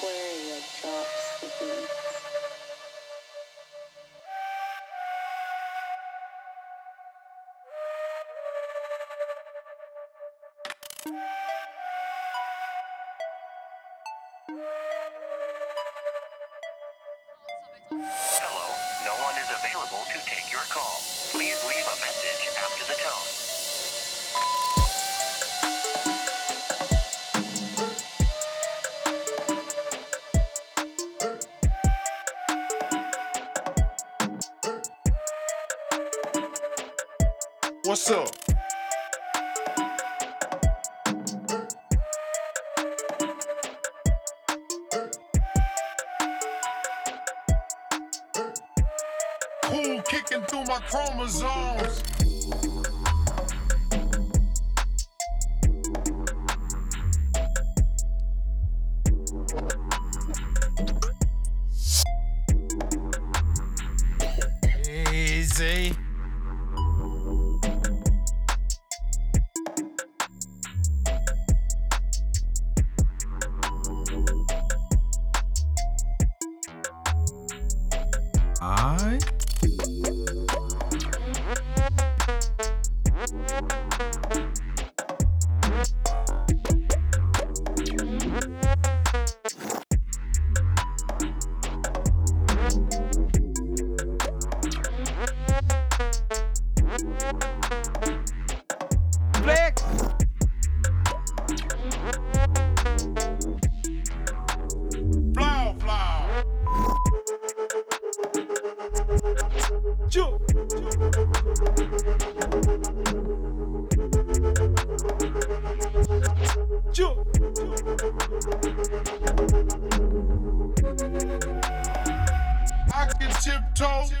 Aquarya drops the beats. Hello, no one is available to take your call. Please leave a message after the tone. What's up? Cool kicking through my chromosomes. Easy. Hej. tiptoe.